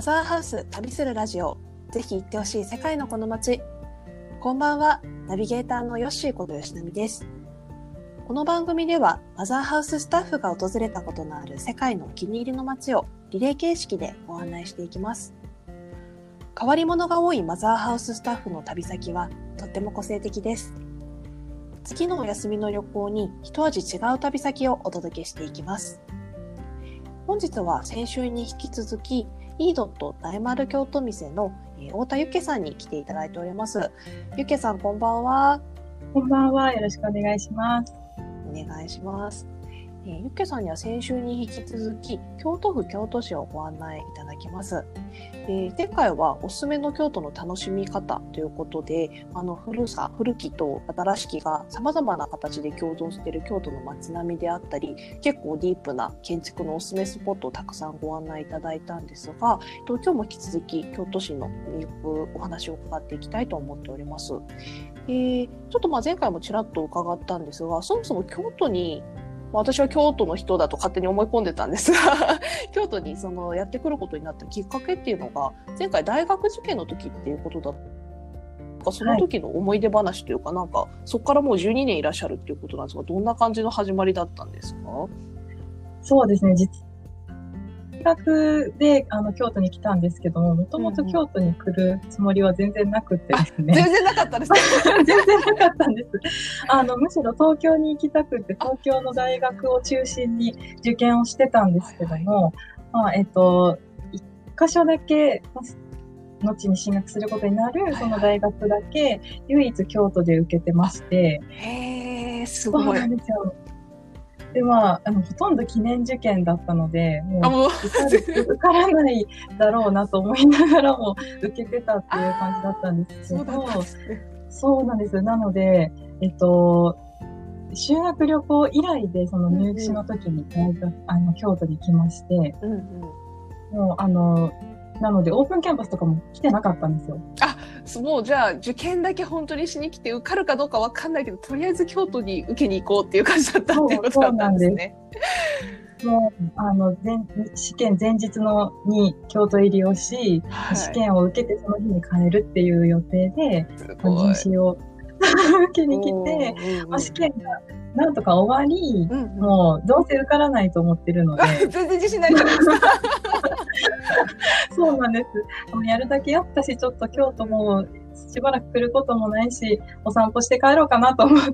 マザーハウス旅するラジオ。ぜひ行ってほしい世界のこの街。こんばんは。ナビゲーターのヨッシーこと吉波です。この番組ではマザーハウススタッフが訪れたことのある世界のお気に入りの街をリレー形式でご案内していきます。変わり者が多いマザーハウススタッフの旅先はとっても個性的です。次のお休みの旅行に一味違う旅先をお届けしていきます。本日は先週に引き続きイードット大丸京都店の太田ゆけさんに来ていただいております。ゆけさんこんばんは。こんばんは。よろしくお願いします。お願いします。えー、ゆっけさんには先週に引き続き京都府京都市をご案内いただきます。で前回はおすすめの京都の楽しみ方ということであの古さ古きと新しきがさまざまな形で共存している京都の街並みであったり結構ディープな建築のおすすめスポットをたくさんご案内いただいたんですがえっと今日も引き続き京都市の魅力お話を伺っていきたいと思っております。えー、ちょっとまあ前回もちらっと伺ったんですがそもそも京都に私は京都の人だと勝手に思い込んでたんですが 京都にそのやってくることになったきっかけっていうのが前回大学受験の時っていうことだったその時の思い出話というか、はい、なんかそこからもう12年いらっしゃるっていうことなんですがどんな感じの始まりだったんですか？そうですね。実学であの京都に来たんですけども、もともと京都に来るつもりは全然なくてですね。全然なかったです、全然なかったんです。あの、むしろ東京に行きたくて、東京の大学を中心に受験をしてたんですけども、はいはい、まあ、えっと、一箇所だけ、後に進学することになる、その大学だけ、唯一京都で受けてまして。へー、すごい。そうなんですよ。でまああのほとんど記念受験だったのでもう受からないだろうなと思いながらも受けてたっていう感じだったんですけどそうなんですなのでえっと修学旅行以来でその入試の時にうんうん、あの京都に来まして、うんうん、もうあのなので、オープンキャンパスとかも来てなかったんですよ。あ、もうじゃあ、受験だけ本当にしに来て、受かるかどうかわかんないけど、とりあえず京都に受けに行こうっていう感じだったっていうことだったんですね。もう、あの、前、試験前日のに京都入りをし、はい、試験を受けてその日に帰るっていう予定で、入試を受けに来て、まあ、試験がなんとか終わり、うんうん、もうどうせ受からないと思ってるので。全然自信ないじゃないですか。そうなんです。もうやるだけやったし、ちょっと京都もしばらく来ることもないし、お散歩して帰ろうかなと思って、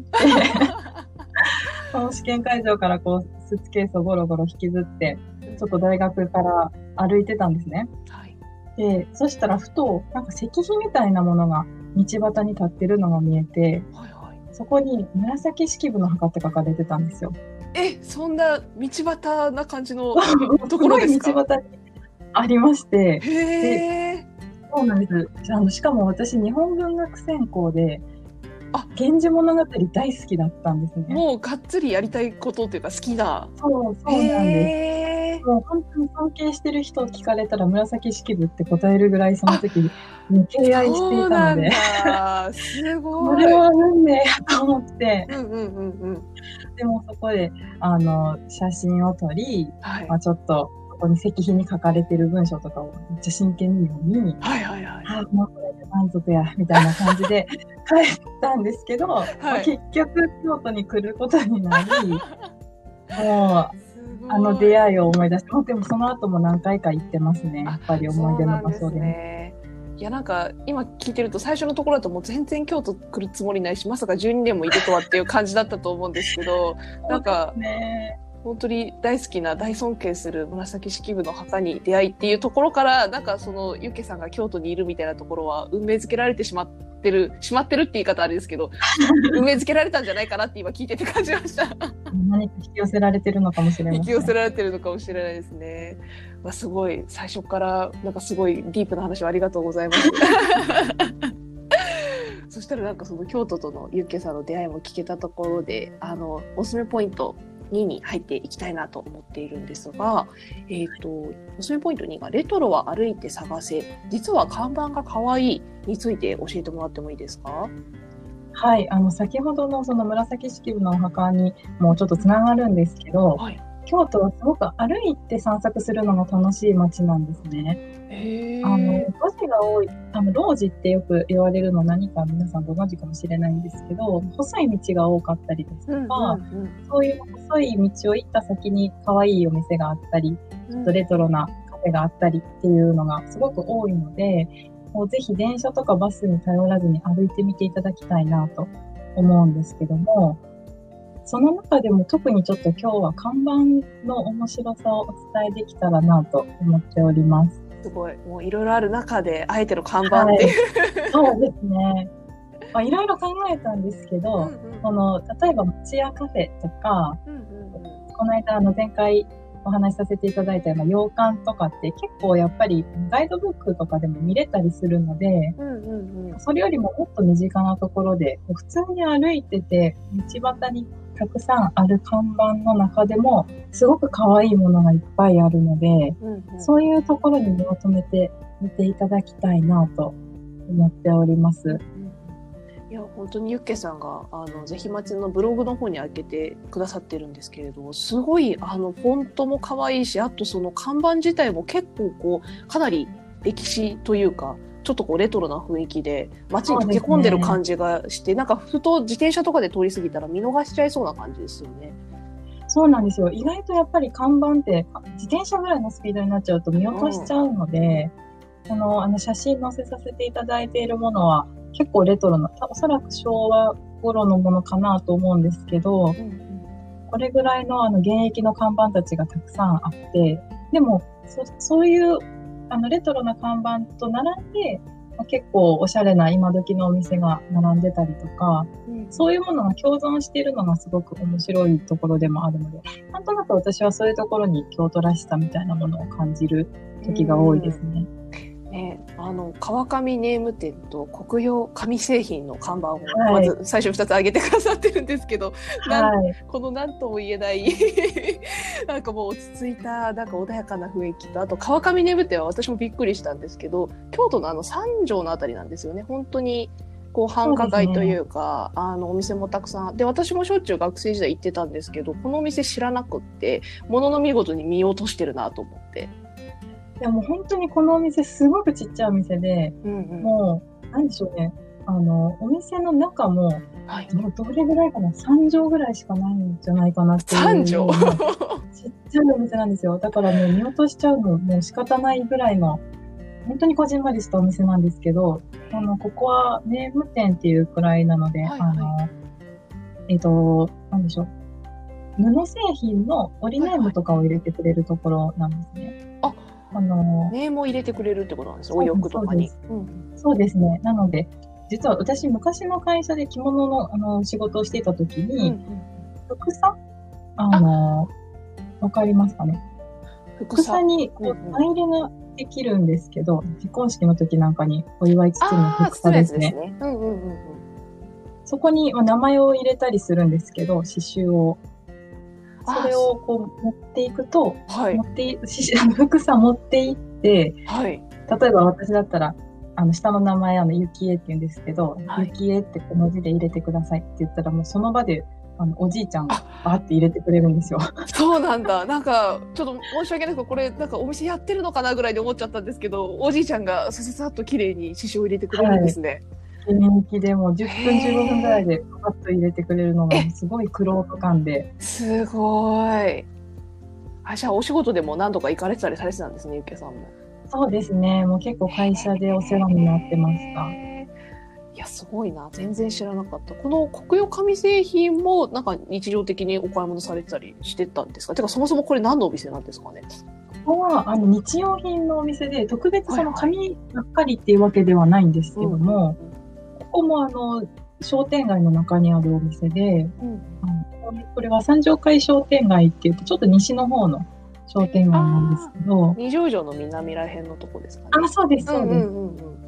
その試験会場からこう、スーツケースをゴロゴロ引きずって、ちょっと大学から歩いてたんですね。はい、で、そしたらふと、なんか石碑みたいなものが道端に立ってるのが見えて、はいはい、そこに紫式部の墓って書かれてたんですよ。え、そんな道端な感じのところですか？道端にありまして。へそうなんです。あのしかも私、日本文学専攻で、あ源氏物語大好きだったんですね。もうがっつりやりたいことっていうか好きだ。そうそうなんです。もう本当に尊敬してる人を聞かれたら紫式部って答えるぐらいその時に敬愛していたので。すごい。これは運命やと思って。うんうんうんうん。でもそこであの写真を撮り、はい、まあちょっとここに石碑に書かれてる文章とかをめっちゃ真剣に読み、はいはいはい。あ、もうこれで満足や、みたいな感じで 帰ったんですけど、はい、まあ、結局京都に来ることになり、もう、あの出会いを思い出して、でもその後も何回か行ってますね。やっぱり思い出の場所で。ね、いやなんか今聞いてると最初のところだともう全然京都来るつもりないしまさか12年もいるとはっていう感じだったと思うんですけどなんか、ね、本当に大好きな大尊敬する紫式部の墓に出会いっていうところからなんかそのゆけさんが京都にいるみたいなところは運命づけられてしまってるしまってるって言い方あれですけど運命づけられたんじゃないかなって今聞いてて感じました何か引き寄せられてるのかもしれない、引き寄せられてるのかもしれないですね。まあ、すごい最初からなんかすごいディープな話をありがとうございます。そしたらなんかその京都とのゆっけさんの出会いも聞けたところであのおすすめポイント2に入っていきたいなと思っているんですが、えっ、ー、と、おすすめポイント2が、レトロは歩いて探せ、実は看板が可愛いについて教えてもらってもいいですか？はい、あの、先ほどのその紫式部のお墓にもうちょっとつながるんですけど、はい、京都はすごく歩いて散策するのが楽しい街なんですね。あの路地が多いあの路地ってよく言われるの何か皆さんご存知かもしれないんですけど細い道が多かったりですとか、うんうんうん、そういう細い道を行った先に可愛いお店があったりちょっとレトロなカフェがあったりっていうのがすごく多いのでもうぜひ電車とかバスに頼らずに歩いてみていただきたいなと思うんですけどもその中でも特にちょっと今日は看板の面白さをお伝えできたらなと思っております。すごい。もういろいろある中で、あえての看板っていう、はい、そうですね。まあ、いろいろ考えたんですけど、うんうん、この、例えば、町屋カフェとか、うんうんうん、この間、あの、前回お話しさせていただいたような洋館とかって結構やっぱりガイドブックとかでも見れたりするので、それよりももっと身近なところで、普通に歩いてて、道端にたくさんある看板の中でも、すごく可愛いものがいっぱいあるので、うんうん、そういうところに目を留めて見ていただきたいなと思っております。いや本当にユッケさんがあのぜひ町のブログの方に開けてくださってるんですけれどすごいあのフォントも可愛いしあとその看板自体も結構こうかなり歴史というかちょっとこうレトロな雰囲気で街に溶け込んでる感じがして、ね、なんかふと自転車とかで通り過ぎたら見逃しちゃいそうな感じですよね。そうなんですよ。意外とやっぱり看板って自転車ぐらいのスピードになっちゃうと見落としちゃうので、うん、このあの写真載せさせていただいているものは結構レトロな、おそらく昭和頃のものかなと思うんですけど、うん、これぐらいのあの現役の看板たちがたくさんあって、でもそそういうあのレトロな看板と並んで、まあ、結構おしゃれな今時のお店が並んでたりとか、うん、そういうものが共存しているのがすごく面白いところでもあるので、なんとなく私はそういうところに京都らしさみたいなものを感じる時が多いですね。ね、あの川上ネーム店と国用紙製品の看板をまず最初2つ挙げてくださってるんですけど、はい、この何とも言えない なんかもう落ち着いたなんか穏やかな雰囲気とあと川上ネーム店は私もびっくりしたんですけど京都のあの三条のあたりなんですよね。本当にこう繁華街というか、ね、あのお店もたくさんで私もしょっちゅう学生時代行ってたんですけどこのお店知らなくってものの見事に見落としてるなと思って。いやもう本当にこのお店すごくちっちゃいお店で、うんうん、もう、なんでしょうね。あの、お店の中も、はい、もうどれぐらいかな ?3 畳ぐらいしかないんじゃないかなっていう。3畳 ちっちゃいお店なんですよ。だからもう見落としちゃうのもう仕方ないぐらいの、本当にこじんまりしたお店なんですけど、あの、ここはネーム店っていうくらいなので、はいはい、あの、えっ、ー、と、なんでしょう。布製品の折りネームとかを入れてくれるところなんですね。はいはい、ああのネームを入れてくれるってことなんですお洋服とかに。そうです。ね。なので、実は私、昔の会社で着物のあの仕事をしていたときに、うんうん、服さあのわかりますかね？服さにこう、前入れができるんですけど、結婚式の時なんかにお祝い包む服さですね。そこに名前を入れたりするんですけど、刺繍を。それをこう持っていくと、はい、持って服さ持っていって、はい、例えば私だったら、あの、下の名前、あの、ゆきえって言うんですけど、はい、ゆきえって小文字で入れてくださいって言ったら、もうその場で、あの、おじいちゃんがバーって入れてくれるんですよ。そうなんだ。なんか、ちょっと申し訳ないけど、これ、なんかお店やってるのかなぐらいで思っちゃったんですけど、おじいちゃんがさささっと綺麗に刺繍を入れてくれるんですね。はい人気でも10分15分ぐらいでパッと入れてくれるのがすごい苦労と感で。すごい。あ、じゃあお仕事でも何度か行かれてたりされてたんですね、ゆけさんも。そうですね。もう結構会社でお世話になってました。いや、すごいな。全然知らなかった。この国用紙製品もなんか日常的にお買い物されてたりしてたんですか？てか、そもそもこれ何のお店なんですかね？ここはあの日用品のお店で、特別その紙ばっかりっていうわけではないんですけども、こもあの商店街の中にあるお店で、うん、これは三条会商店街って言ってちょっと西の方の商店街なんですけど二条城の南らへんのとこですかね。あそうですそうです、うんうん。うん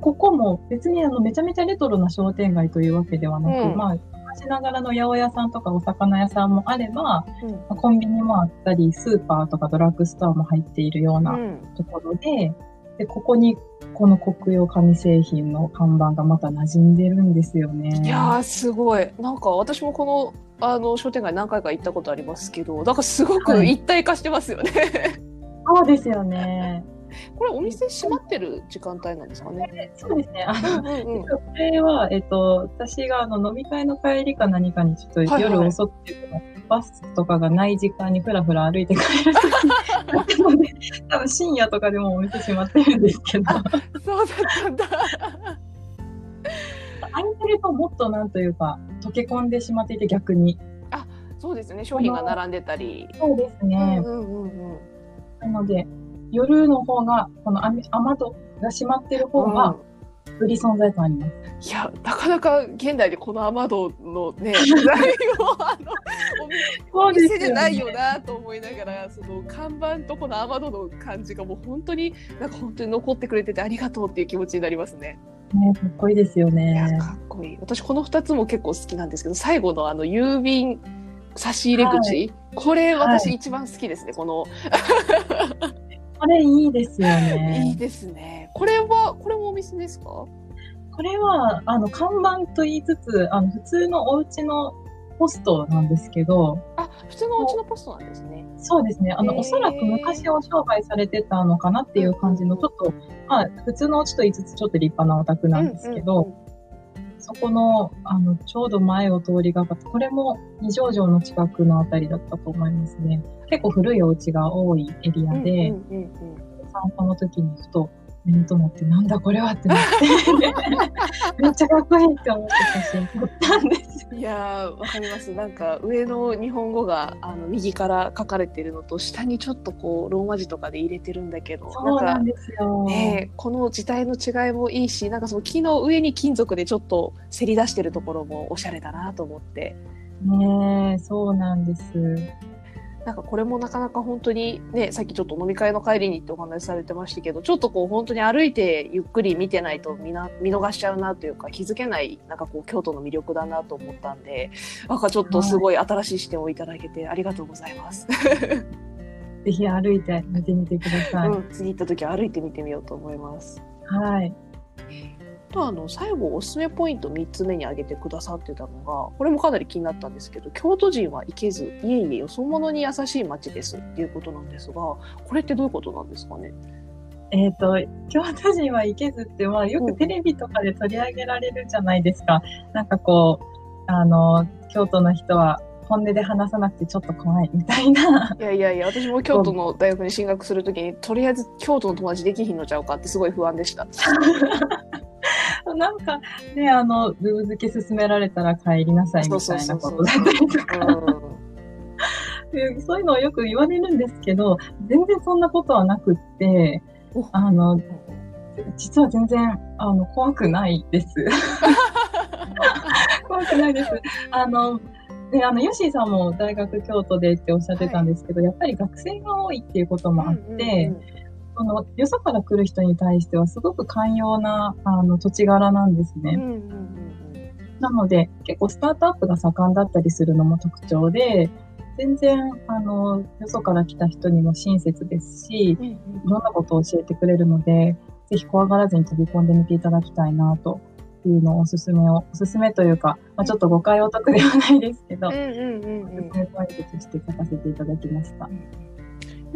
ここも別にあのめちゃめちゃレトロな商店街というわけではなく、うん、まあ昔ながらの八百屋さんとかお魚屋さんもあれば、うん、コンビニもあったりスーパーとかドラッグストアも入っているようなところで、でここにこの国用紙製品の看板がまた馴染んでるんですよね。いやすごい。なんか私もこのあの商店街何回か行ったことありますけど、なんかすごく一体化してますよね。はい、そうですよね。これお店閉まってる時間帯なんですかね？そうですね。あの、うんうん、これはえっと私があの飲み会の帰りか何かにちょっと夜遅くて、はいはい、バスとかがない時間にふらふら歩いて帰るので、多分深夜とかでもお店閉まってるんですけど。そうだったんだ。空いてるともっとなんというか溶け込んでしまっていて逆に。あ、そうですね。商品が並んでたり。そうですね。うんうんうん、なので夜の方がこの雨戸が閉まってる方が、より存在感あります。いや、なかなか現代でこの雨戸のね、あのお店じゃないよなと思いながら、その看板とこの雨戸の感じがもう本当になんか本当に残ってくれててありがとうっていう気持ちになりますね。ね、かっこいいですよね。かっこいい。私この2つも結構好きなんですけど、最後のあの郵便差し入れ口、はい、これ私一番好きですね、はい、この。これいいですよね。いいですね。これは、これもお店ですか？これは、あの、看板と言いつつ、あの、普通のお家のポストなんですけど。あ、普通のお家のポストなんですね。そうですね。あの、おそらく昔お商売されてたのかなっていう感じの、ちょっと、まあ、普通のお家と言いつつ、ちょっと立派なお宅なんですけど、うんうんうんそこの、あの、ちょうど前を通りがかった、これも二条城の近くのあたりだったと思いますね。結構古いお家が多いエリアで、散歩の時にふと目に留まってなんだこれはってなって。めっちゃかっこいいって思って写真撮ったんです。いやわかります。なんか上の日本語があの右から書かれてるのと下にちょっとこうローマ字とかで入れてるんだけどそうなんですよ、ね、この字体の違いもいいしなんかその木の上に金属でちょっとせり出してるところもおしゃれだなと思って。ねそうなんですなんかこれもなかなか本当にね、さっきちょっと飲み会の帰りにってお話しされてましたけど、ちょっとこう本当に歩いてゆっくり見てないと見な見逃しちゃうなというか気づけない、なんかこう京都の魅力だなと思ったんで、なんかちょっとすごい新しい視点をいただけてありがとうございます。ぜひ歩いて見てみてください。うん、次行った時は歩いてみてみようと思います。はい。とあの最後おすすめポイント3つ目に挙げてくださってたのがこれもかなり気になったんですけど京都人は行けずいえいえよそ者に優しい街ですっていうことなんですがこれってどういうことなんですかね？えっ、ー、と、京都人は行けずって、まあ、よくテレビとかで取り上げられるじゃないですか。なんかこう、あの、京都の人は本音で話さなくてちょっと怖いみたいな。いやいやいや、私も京都の大学に進学するときに、とりあえず京都の友達できひんのちゃうかってすごい不安でした。なんかね、あの、ルー付け進められたら帰りなさいみたいなことだったりとか。そういうのをよく言われるんですけど、全然そんなことはなくって、あの、実は全然、あの、怖くないです。怖くないです。あの、で、あの、ヨッシーさんも大学京都でっておっしゃってたんですけど、はい、やっぱり学生が多いっていうこともあって、うんうんうんそのよそから来る人に対してはすごく寛容なあの土地柄なんですね。うんうんうん、なので結構スタートアップが盛んだったりするのも特徴で全然あのよそから来た人にも親切ですし、うんうん、いろんなことを教えてくれるのでぜひ怖がらずに飛び込んでみていただきたいなというのをおすすめをおすすめというか、まあ、ちょっと誤解お得ではないですけど、うんうんうんうん、おすすめポイントとして書かせていただきました。うん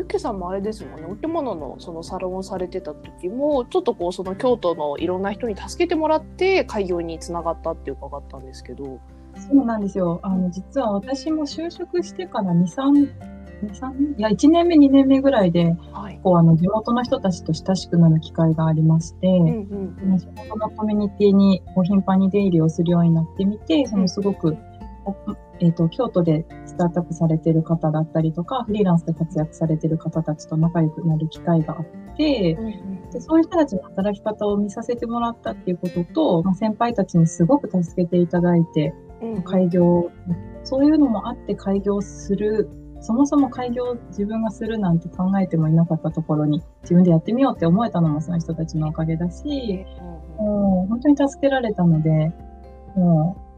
ゆけさんもあれですもんね。お着物のそのサロンをされてた時もちょっとこうその京都のいろんな人に助けてもらって開業につながったって伺ったんですけど。そうなんですよ。あの実は私も就職してから23 23いや1年目2年目ぐらいで、はい、こうあの地元の人たちと親しくなる機会がありまして、うんうん。うん、地元のコミュニティにこう頻繁に出入りをするようになってみてそのすごく、えーと、京都でスタートアップされてる方だったりとかフリーランスで活躍されてる方たちと仲良くなる機会があって、うんうん、でそういう人たちの働き方を見させてもらったっていうことと、まあ、先輩たちにすごく助けていただいて、うんうん、開業そういうのもあって開業するそもそも開業自分がするなんて考えてもいなかったところに自分でやってみようって思えたのもその人たちのおかげだし、うん、もう本当に助けられたのでも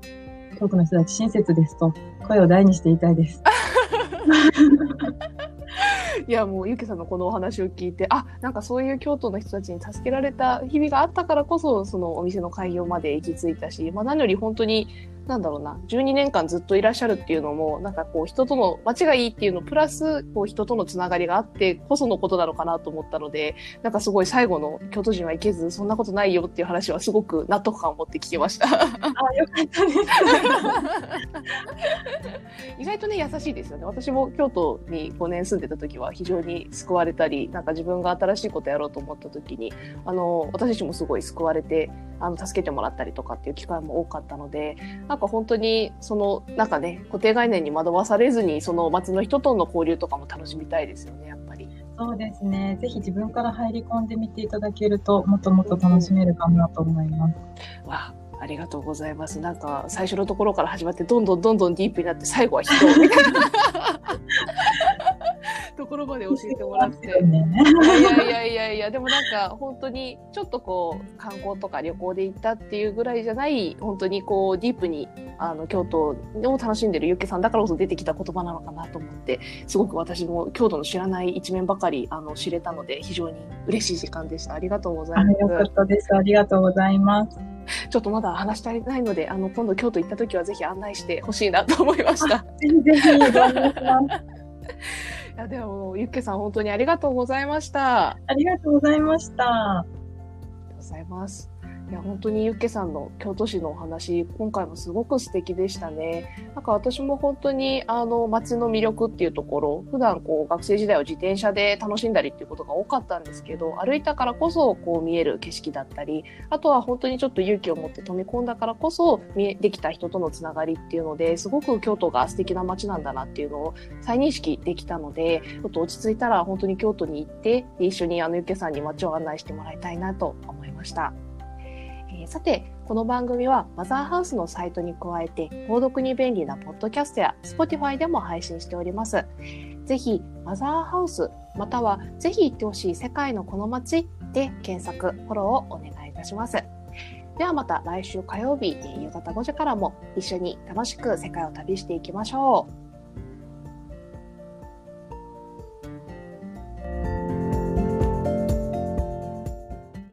う京都の人たち親切ですと声を大にしていたいです。いやもうゆきさんのこのお話を聞いてあなんかそういう京都の人たちに助けられた日々があったからこそそのお店の開業まで行き着いたし、まあ、何より本当になんだろうな、12年間ずっといらっしゃるっていうのも、なんかこう人との、街がいいっていうのプラス、こう人とのつながりがあってこそのことなのかなと思ったので、なんかすごい最後の京都人はいけず、そんなことないよっていう話はすごく納得感を持って聞けました。あ、よかったです。意外とね、優しいですよね。私も京都に5年住んでた時は非常に救われたり、なんか自分が新しいことやろうと思った時に、あの、私自身もすごい救われて、あの、助けてもらったりとかっていう機会も多かったので、なんか本当に、その、なんかね、固定概念に惑わされずに、その町の人との交流とかも楽しみたいですよね、やっぱり。そうですね。ぜひ自分から入り込んでみていただけると、もっともっと楽しめるかなと思います。うん、わありがとうございます。なんか最初のところから始まってどんどんどんどんディープになって最後は人みたいな。ところまで教えてもらって。ね、いやいやいやいや、でもなんか本当にちょっとこう観光とか旅行で行ったっていうぐらいじゃない、本当にこうディープにあの京都を楽しんでるユッケさんだからこそ出てきた言葉なのかなと思って、すごく私も京都の知らない一面ばかりあの知れたので、非常に嬉しい時間でした。ありがとうございます。よかったです。ありがとうございます。ちょっとまだ話し足りないので、あの今度京都行った時はぜひ案内してほしいなと思いました。ぜひぜひお願いします。いやでもゆっけさん本当にありがとうございました。ありがとうございました。ありがとうございます。いや本当にユッケさんの京都市のお話今回もすごく素敵でしたね。なんか私も本当にあの街の魅力っていうところ普段こう学生時代を自転車で楽しんだりっていうことが多かったんですけど歩いたからこそこう見える景色だったりあとは本当にちょっと勇気を持って飛び込んだからこそ見えできた人とのつながりっていうのですごく京都が素敵な街なんだなっていうのを再認識できたのでちょっと落ち着いたら本当に京都に行って一緒にあのユッケさんに街を案内してもらいたいなと思いました。えー、さて、この番組はマザーハウスのサイトに加えて、購読に便利なポッドキャストや Spotify でも配信しております。ぜひ、マザーハウス、またはぜひ行ってほしい世界のこの街で検索、フォローをお願いいたします。ではまた来週火曜日夕方5時からも一緒に楽しく世界を旅していきましょう。